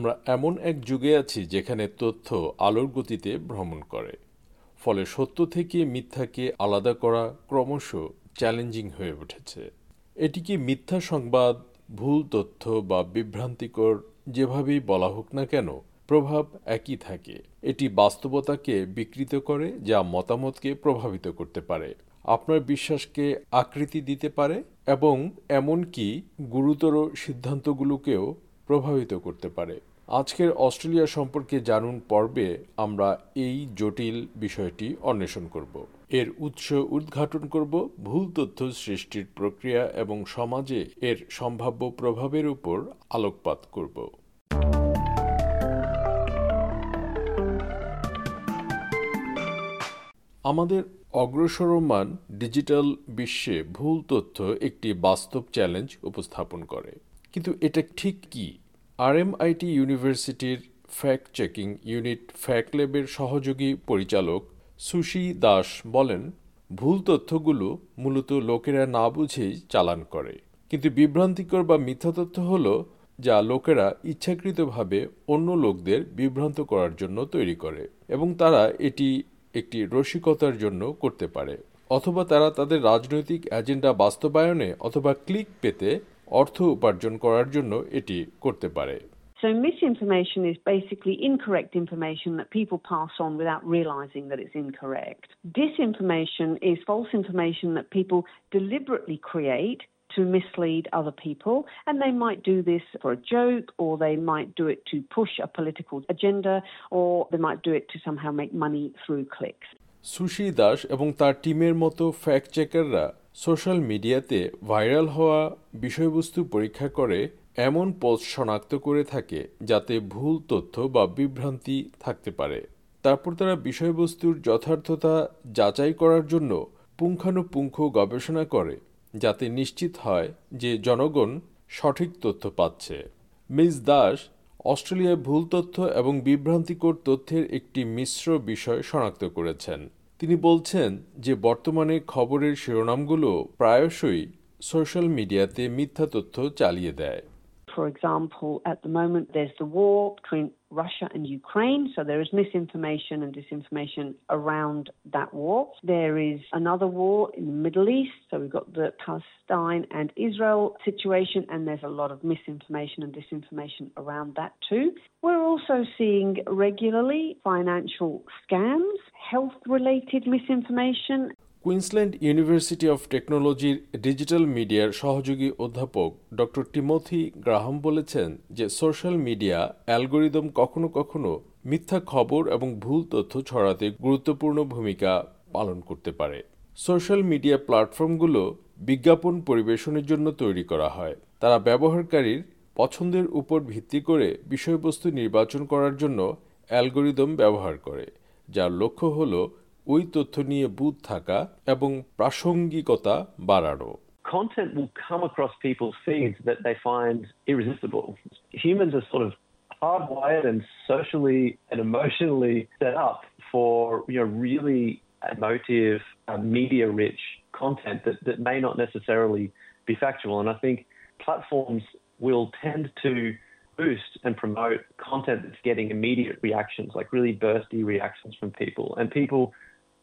আমরা এমন এক যুগে আছি যেখানে তথ্য আলোর গতিতে ভ্রমণ করে। ফলে সত্য থেকে মিথ্যাকে আলাদা করা ক্রমশ চ্যালেঞ্জিং হয়ে উঠেছে। এটিকে মিথ্যা সংবাদ, ভুল তথ্য বা বিভ্রান্তিকর যেভাবেই বলা হোক না কেন, প্রভাব একই থাকে। এটি বাস্তবতাকে বিকৃত করে যা মতামতকে প্রভাবিত করতে পারে, আপনার বিশ্বাসকে আকৃতি দিতে পারে এবং এমনকি গুরুতর সিদ্ধান্তগুলোকেও প্রভাবিত করতে পারে। আজকের অস্ট্রেলিয়া সম্পর্কে জানুন পর্বে আমরা এই জটিল বিষয়টি অন্বেষণ করব। এর উৎস উদ্ঘাটন করব ভুল তথ্য সৃষ্টির প্রক্রিয়া এবং সমাজে এর সম্ভাব্য প্রভাবের উপর আলোকপাত করব। আমাদের অগ্রসরমান ডিজিটাল বিশ্বে ভুল তথ্য একটি বাস্তব চ্যালেঞ্জ উপস্থাপন করে। কিন্তু এটা ঠিক কি? আরএমআইটি ইউনিভার্সিটির ফ্যাক্ট চেকিং ইউনিট ফ্যাক্ট ল্যাবের সহযোগী পরিচালক সুশি দাস বলেন, ভুল তথ্যগুলো মূলত লোকেরা না বুঝেই চালান করে। কিন্তু বিভ্রান্তিকর বা মিথ্যা তথ্য হল যা লোকেরা ইচ্ছাকৃতভাবে অন্য লোকদের বিভ্রান্ত করার জন্য তৈরি করে এবং তারা এটি একটি রসিকতার জন্য করতে পারে। অথবা তারা তাদের রাজনৈতিক এজেন্ডা বাস্তবায়নে অথবা ক্লিক পেতে অর্থ উপার্জন করার জন্য এটি করতে পারে So misinformation is basically incorrect information that people pass on without realizing that it's incorrect. Disinformation is false information that people deliberately create to mislead other people, and they might do this for a joke, or they might do it to push a political agenda, or they might do it to somehow make money through clicks. Sushi Das এবং তার টিমের মতো fact চেকাররা social মিডিয়াতে viral হওয়া বিষয়বস্তু পরীক্ষা করে এমন পোস্ট শনাক্ত করে থাকে যাতে ভুল তথ্য বা বিভ্রান্তি থাকতে পারে। তারপর তারা বিষয়বস্তুর যথার্থতা যাচাই করার জন্য পুঙ্খানুপুঙ্খ গবেষণা করে, যাতে নিশ্চিত হয় যে জনগণ সঠিক তথ্য পাচ্ছে। মিস দাস অস্ট্রেলিয়ায় ভুল তথ্য এবং বিভ্রান্তিকর তথ্যের একটি মিশ্র বিষয় শনাক্ত করেছেন। তিনি বলছেন যে বর্তমানে খবরের শিরোনামগুলো প্রায়শই সোশ্যাল মিডিয়াতে মিথ্যা তথ্য চালিয়ে দেয়। For example, at the moment there's the war between Russia and Ukraine, so there is misinformation and disinformation around that war. There is another war in the Middle East, so we've got the Palestine and Israel situation, and there's a lot of misinformation and disinformation around that too. We're also seeing regularly financial scams, health related misinformation, Queensland University of টেকনোলজির digital মিডিয়ার সহযোগী অধ্যাপক doctor Timothy Graham বলেছেন যে social media algorithm কখনো কখনো মিথ্যা খবর এবং ভুল তথ্য ছড়াতে গুরুত্বপূর্ণ ভূমিকা পালন করতে পারে। সোশ্যাল মিডিয়া প্ল্যাটফর্মগুলো বিজ্ঞাপন পরিবেশনের জন্য তৈরি করা হয়। তারা ব্যবহারকারীর পছন্দের উপর ভিত্তি করে বিষয়বস্তু নির্বাচন করার জন্য অ্যালগোরিদম ব্যবহার করে, যার লক্ষ্য হলো ওই তথ্য নিয়ে বুধ থাকা এবং প্রাসঙ্গিকতা বাড়ানো content will come across people's feeds that they find irresistible. Humans are sort of hardwired and socially and emotionally set up for you know really emotive, uh, media-rich content that, that may not necessarily be factual. And I think platforms will tend to boost and promote content that's getting immediate reactions, like really bursty reactions from people. And people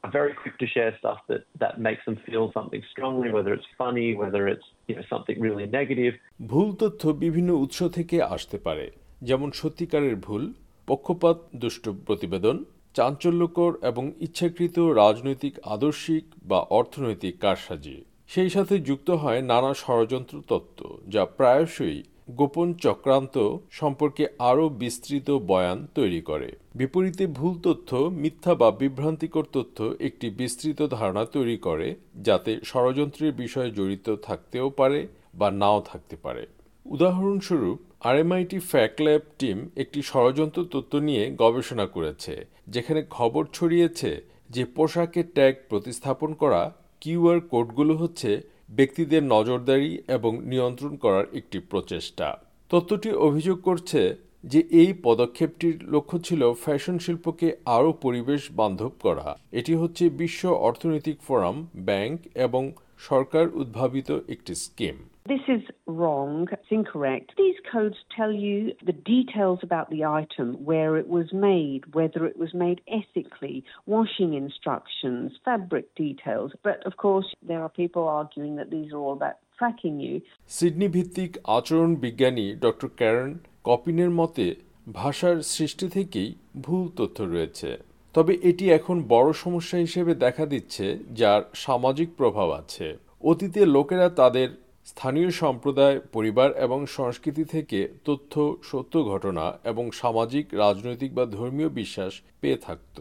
are very quick to share stuff that, that makes them feel something strongly, whether it's funny, whether it's you know something really negative. ভুল তথ্য বিভিন্ন উৎস থেকে আসতে পারে যেমন সত্যিকারের ভুল পক্ষপাত দুষ্ট প্রতিবেদন চাঞ্চল্যকর এবং ইচ্ছাকৃত রাজনৈতিক আদর্শিক বা অর্থনৈতিক কারসাজি সেই সাথে যুক্ত হয় নানা ষড়যন্ত্র তত্ত্ব যা প্রায়শই গোপন চক্রান্ত সম্পর্কে আরও বিস্তৃত বয়ান তৈরি করে। বিপরীতে ভুল তথ্য, মিথ্যা বা বিভ্রান্তিকর তথ্য একটি বিস্তৃত ধারণা তৈরি করে, যাতে ষড়যন্ত্রের বিষয়ে জড়িত থাকতেও পারে বা নাও থাকতে পারে। উদাহরণস্বরূপ, আরএমআইটি ফ্যাক্ট ল্যাব টিম একটি ষড়যন্ত্র তথ্য নিয়ে গবেষণা করেছে, যেখানে খবর ছড়িয়েছে যে পোশাকের ট্যাগ প্রতিস্থাপন করা কিউআর কোডগুলো হচ্ছে ব্যক্তিদের নজরদারি এবং নিয়ন্ত্রণ করার একটি প্রচেষ্টা। তথ্যটি অভিযোগ করছে যে এই পদক্ষেপটির লক্ষ্য ছিল ফ্যাশন শিল্পকে আরও পরিবেশ বান্ধব করা। এটি হচ্ছে বিশ্ব অর্থনৈতিক ফোরাম, ব্যাংক এবং সরকার উদ্ভাবিত একটি scheme. This is wrong, it's incorrect. These codes tell you the details about the item, where it was made, whether it was made ethically, washing instructions, fabric details. But of course, there are people arguing that these are all about tracking you. Sydney ভিত্তিক আচরণ বিজ্ঞানী doctor Charon কপিনের মতে ভাষার সৃষ্টি থেকেই ভুল তথ্য রয়েছে তবে এটি এখন বড় সমস্যা হিসেবে দেখা দিচ্ছে যার সামাজিক প্রভাব আছে অতীতে লোকেরা তাদের স্থানীয় সম্প্রদায়, পরিবার এবং সংস্কৃতি থেকে তথ্য, সত্য ঘটনা এবং সামাজিক, রাজনৈতিক বা ধর্মীয় বিশ্বাস পেয়ে থাকত।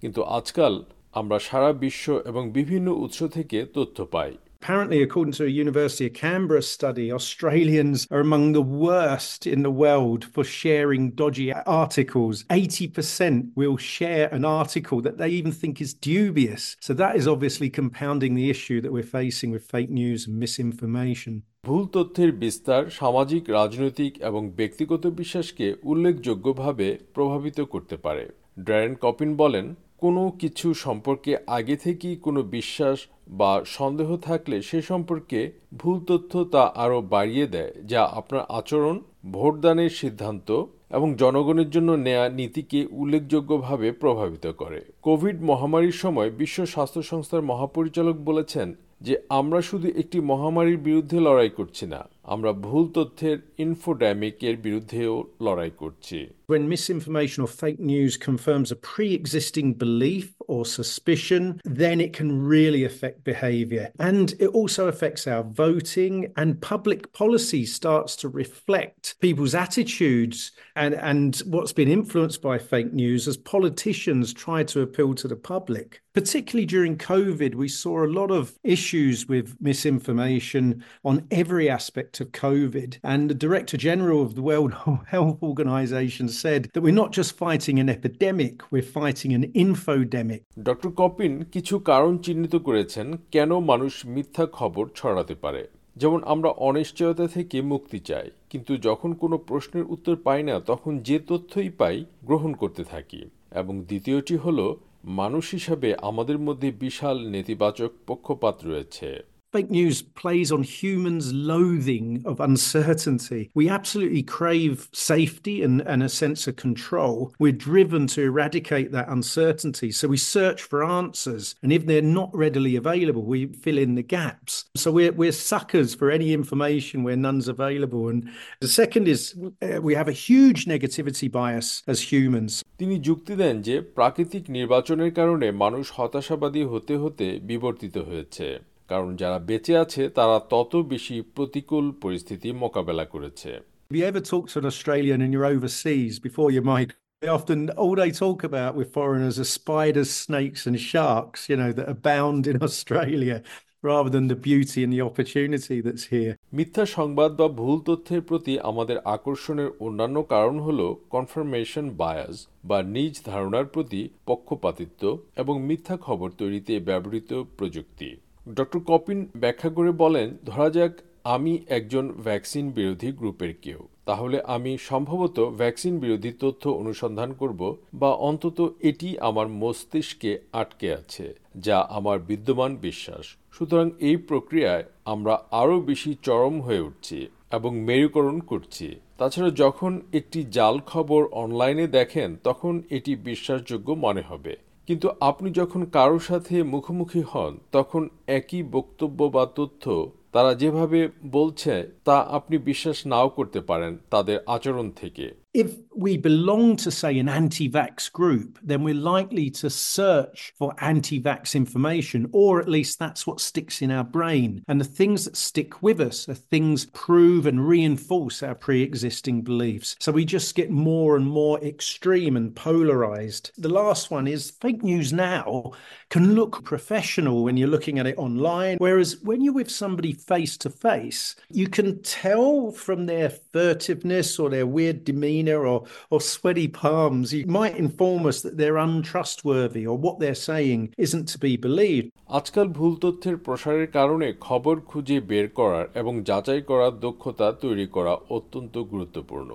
কিন্তু আজকাল আমরা সারা বিশ্ব এবং বিভিন্ন উৎস থেকে তথ্য পাই। Apparently, according to a University of Canberra study, Australians are among the worst in the world for sharing dodgy articles. 80% will share an article that they even think is dubious. So, that is obviously compounding the issue that we're facing with fake news and misinformation. ভুল তথ্যের বিস্তার সামাজিক রাজনৈতিক এবং ব্যক্তিগত বিশ্বাসকে উল্লেখযোগ্যভাবে প্রভাবিত করতে পারে ড্যারেন কপিন বলেন কোনো কিছু সম্পর্কে আগে থেকেই কোনো বিশ্বাস বা সন্দেহ থাকলে সে সম্পর্কে ভুল তথ্য তা আরও বাড়িয়ে দেয়, যা আপনার আচরণ, ভোটদানের সিদ্ধান্ত এবং জনগণের জন্য নেয়া নীতিকে উল্লেখযোগ্যভাবে প্রভাবিত করে। কোভিড মহামারীর সময় বিশ্ব স্বাস্থ্য সংস্থার মহাপরিচালক বলেছেন যে, আমরা শুধু একটি মহামারীর বিরুদ্ধে লড়াই করছি না আমরা ভুল তথ্যের ইনফোড্যামিকের বিরুদ্ধেও লড়াই করছি When misinformation or fake news confirms a pre existing belief or suspicion, then it can really affect behavior. And it also affects our voting, and public policy starts to reflect people's attitudes and, and what's been influenced by fake news as politicians try to appeal to the public. Particularly during COVID, we saw a lot of issues with misinformation on every aspect of COVID. And the Director General of the World Health Organization said that we're not just fighting an epidemic, we're fighting an infodemic. Doctor কপিন কিছু কারণ চিহ্নিত করেছেন কেন মানুষ মিথ্যা খবর ছড়াতে পারে। যেমন, আমরা অনিশ্চয়তা থেকে মুক্তি চাই, কিন্তু যখন কোনো প্রশ্নের উত্তর পাই না, তখন যে তথ্যই পাই গ্রহণ করতে থাকি। এবং দ্বিতীয়টি হলো, মানুষ হিসাবে আমাদের মধ্যে বিশাল নেতিবাচক পক্ষপাত রয়েছে। Fake news plays on humans' loathing of uncertainty. We absolutely crave safety and, and a sense of control. We're driven to eradicate that uncertainty. So we search for answers. And if they're not readily available, we fill in the gaps. So we're, we're suckers for any information where none's available. And the second is uh, we have a huge negativity bias as humans. তিনি যুক্তি দেন যে প্রাকৃতিক নির্বাচনের কারণে মানুষ হতাশাবাদী হতে হতে বিবর্তিত হয়েছে কারণ যারা বেঁচে আছে তারা তত বেশি প্রতিকূল পরিস্থিতি মোকাবেলা করেছে Have you ever talked to an Australian and you're overseas before you migrate? Often, all they talk about with foreigners are spiders, snakes, and sharks, you know, that abound in Australia rather than the beauty and the opportunity that's here. মিথ্যা সংবাদ বা ভুল তথ্যের প্রতি আমাদের আকর্ষণের অন্যান্য কারণ হল কনফার্মেশন বায়াস বা নিজ ধারণার প্রতি পক্ষপাতিত্ব এবং মিথ্যা খবর তৈরিতে ব্যবহৃত প্রযুক্তি ডক্টর কপিন ব্যাখ্যা করে বলেন, ধরা যাক আমি একজন ভ্যাকসিন বিরোধী গ্রুপের কেউ। তাহলে আমি সম্ভবত ভ্যাকসিন বিরোধী তথ্য অনুসন্ধান করব বা অন্তত এটি আমার মস্তিষ্কে আটকে আছে, যা আমার বিদ্যমান বিশ্বাস। সুতরাং এই প্রক্রিয়ায় আমরা আরও বেশি চরম হয়ে উঠছি এবং মেরুকরণ করছি। তাছাড়া যখন একটি জাল খবর অনলাইনে দেখেন, তখন এটি বিশ্বাসযোগ্য মনে হবে। কিন্তু আপনি যখন কারোর সাথে মুখোমুখি হন, তখন একই বক্তব্য বা তথ্য তারা যেভাবে বলছে তা আপনি বিশ্বাস নাও করতে পারেন তাদের আচরণ থেকে। If we belong to, say, an anti vax group, then we're likely to search for anti vax information, or at least that's what sticks in our brain. And the things that stick with us are things prove and reinforce our pre existing beliefs. So we just get more and more extreme and polarized. The last one is fake news now can look professional when you're looking at it online, whereas when you're with somebody face to face, you can tell from their furtiveness or their weird demeanor or, or sweaty palms, you might inform us that they're untrustworthy or what they're saying isn't to be believed. আজকাল ভুল তথ্যের প্রসারের কারণে খবর খুঁজে বের করার এবং যাচাই করার দক্ষতা তৈরি করা অত্যন্ত গুরুত্বপূর্ণ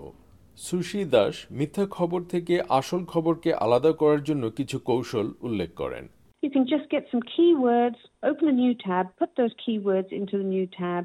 সুশি দাস মিথ্যা খবর থেকে আসল খবরকে আলাদা করার জন্য কিছু কৌশল উল্লেখ করেন You can just get some keywords, open a new tab, put those keywords into the new tab,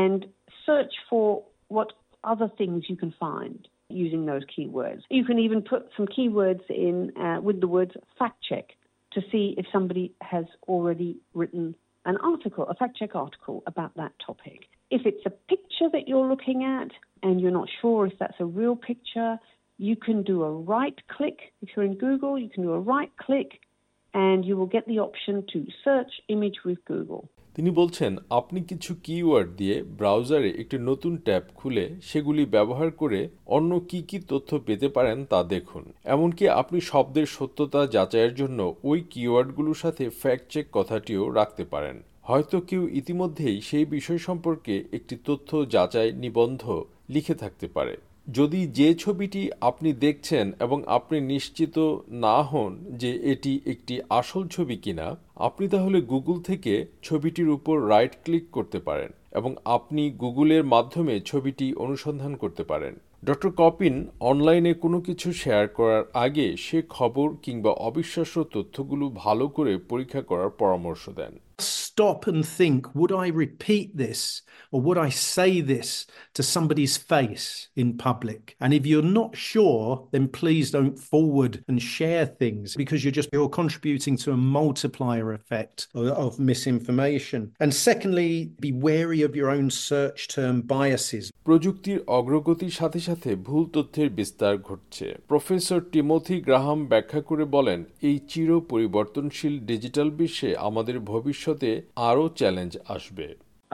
and search for what other things you can find using those keywords. You can even put some keywords in uh, with the words fact check to see if somebody has already written an article, a fact check article about that topic. If it's a picture that you're looking at and you're not sure if that's a real picture, you can do a right click. If you're in Google, you can do a right click and you will get the option to search image with Google. তিনি বলছেন, আপনি কিছু keyword দিয়ে ব্রাউজারে একটি নতুন tab খুলে সেগুলি ব্যবহার করে অন্য কি কি তথ্য পেতে পারেন তা দেখুন। এমনকি আপনি শব্দের সত্যতা যাচাইয়ের জন্য ওই কিওয়ার্ডগুলোর সাথে ফ্যাক্ট চেক কথাটিও রাখতে পারেন। হয়তো কেউ ইতিমধ্যেই সেই বিষয় সম্পর্কে একটি তথ্য যাচাই নিবন্ধ লিখে থাকতে পারে। যদি যে ছবিটি আপনি দেখছেন এবং আপনি নিশ্চিত না হন যে এটি একটি আসল ছবি কিনা, আপনি তাহলে গুগল থেকে ছবিটির উপর রাইট ক্লিক করতে পারেন এবং আপনি গুগলের মাধ্যমে ছবিটি অনুসন্ধান করতে পারেন। ডক্টর কপিন অনলাইনে কোনো কিছু শেয়ার করার আগে সে খবর কিংবা অবিশ্বাস্য তথ্যগুলো ভালো করে পরীক্ষা করার পরামর্শ দেন। stop and think would I repeat this or would I say this to somebody's face in public? And if you're not sure, then please don't forward and share things because you're just you're contributing to a multiplier effect of, of misinformation. And secondly, be wary of your own search term biases. প্রযুক্তির অগ্রগতির সাথে সাথে ভুল তথ্যের বিস্তার ঘটছে professor Timothy Graham ব্যাখ্যা করে বলেন এই চির পরিবর্তনশীল ডিজিটাল বিশ্বে আমাদের ভবিষ্যতে আরও চ্যালেঞ্জ আসবে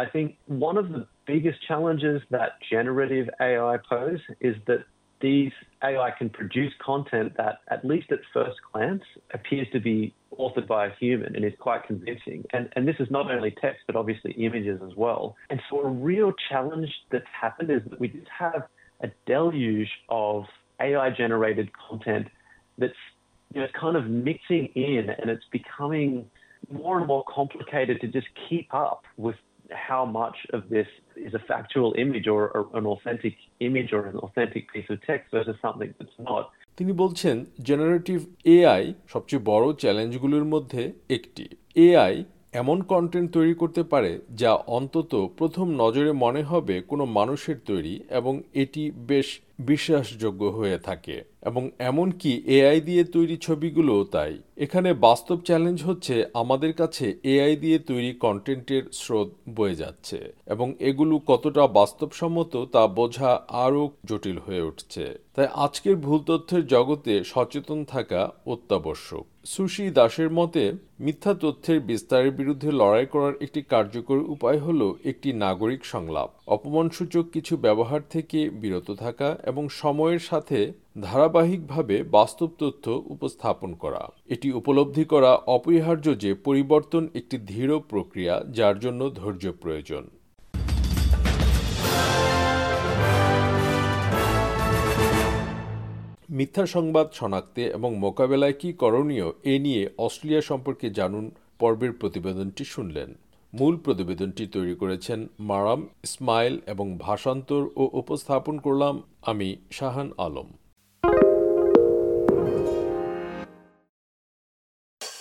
I think one of the biggest challenges that generative AI pose is that these AI can produce content that, at least at first glance, appears to be authored by a human and is quite convincing. And, and this is not only text, but obviously images as well. And so a real challenge that's happened is that we just have a deluge of AI generated content that's you know, kind of mixing in and it's becoming more and more complicated to just keep up with how much of this is a factual image or, or, an authentic image or an authentic piece of text versus something that's not. তিনি বলছেন generative AI সবচেয়ে বড় চ্যালেঞ্জগুলোর মধ্যে একটি AI এমন content তৈরি করতে পারে যা অন্তত প্রথম নজরে মনে হবে কোনো মানুষের তৈরি এবং এটি বেশ বিশ্বাসযোগ্য হয়ে থাকে এবং এমনকি এআই দিয়ে তৈরি ছবিগুলোও তাই। এখানে বাস্তব চ্যালেঞ্জ হচ্ছে আমাদের কাছে এআই দিয়ে তৈরি কন্টেন্টের স্রোত বয়ে যাচ্ছে এবং এগুলো কতটা বাস্তবসম্মত তা বোঝা আরও জটিল হয়ে উঠছে। তাই আজকের ভুল তথ্যের জগতে সচেতন থাকা অত্যাবশ্যক। সুশি দাসের মতে, মিথ্যা তথ্যের বিস্তারের বিরুদ্ধে লড়াই করার একটি কার্যকর উপায় হল একটি নাগরিক সংলাপ। অপমানসূচক কিছু ব্যবহার থেকে বিরত থাকা এবং সময়ের সাথে ধারাবাহিকভাবে বাস্তব তথ্য উপস্থাপন করা। এটি উপলব্ধি করা অপরিহার্য যে পরিবর্তন একটি ধীর প্রক্রিয়া যার জন্য ধৈর্য প্রয়োজন। মিথ্যা সংবাদ শনাক্তে এবং মোকাবেলায় কি করণীয় এ নিয়ে অস্ট্রেলিয়া সম্পর্কে জানুন পর্বের প্রতিবেদনটি শুনলেন। মূল প্রতিবেদনটি তৈরি করেছেন মারাম, ইসমাইল এবং ভাষান্তর ও উপস্থাপন করলাম আমি শাহান আলম।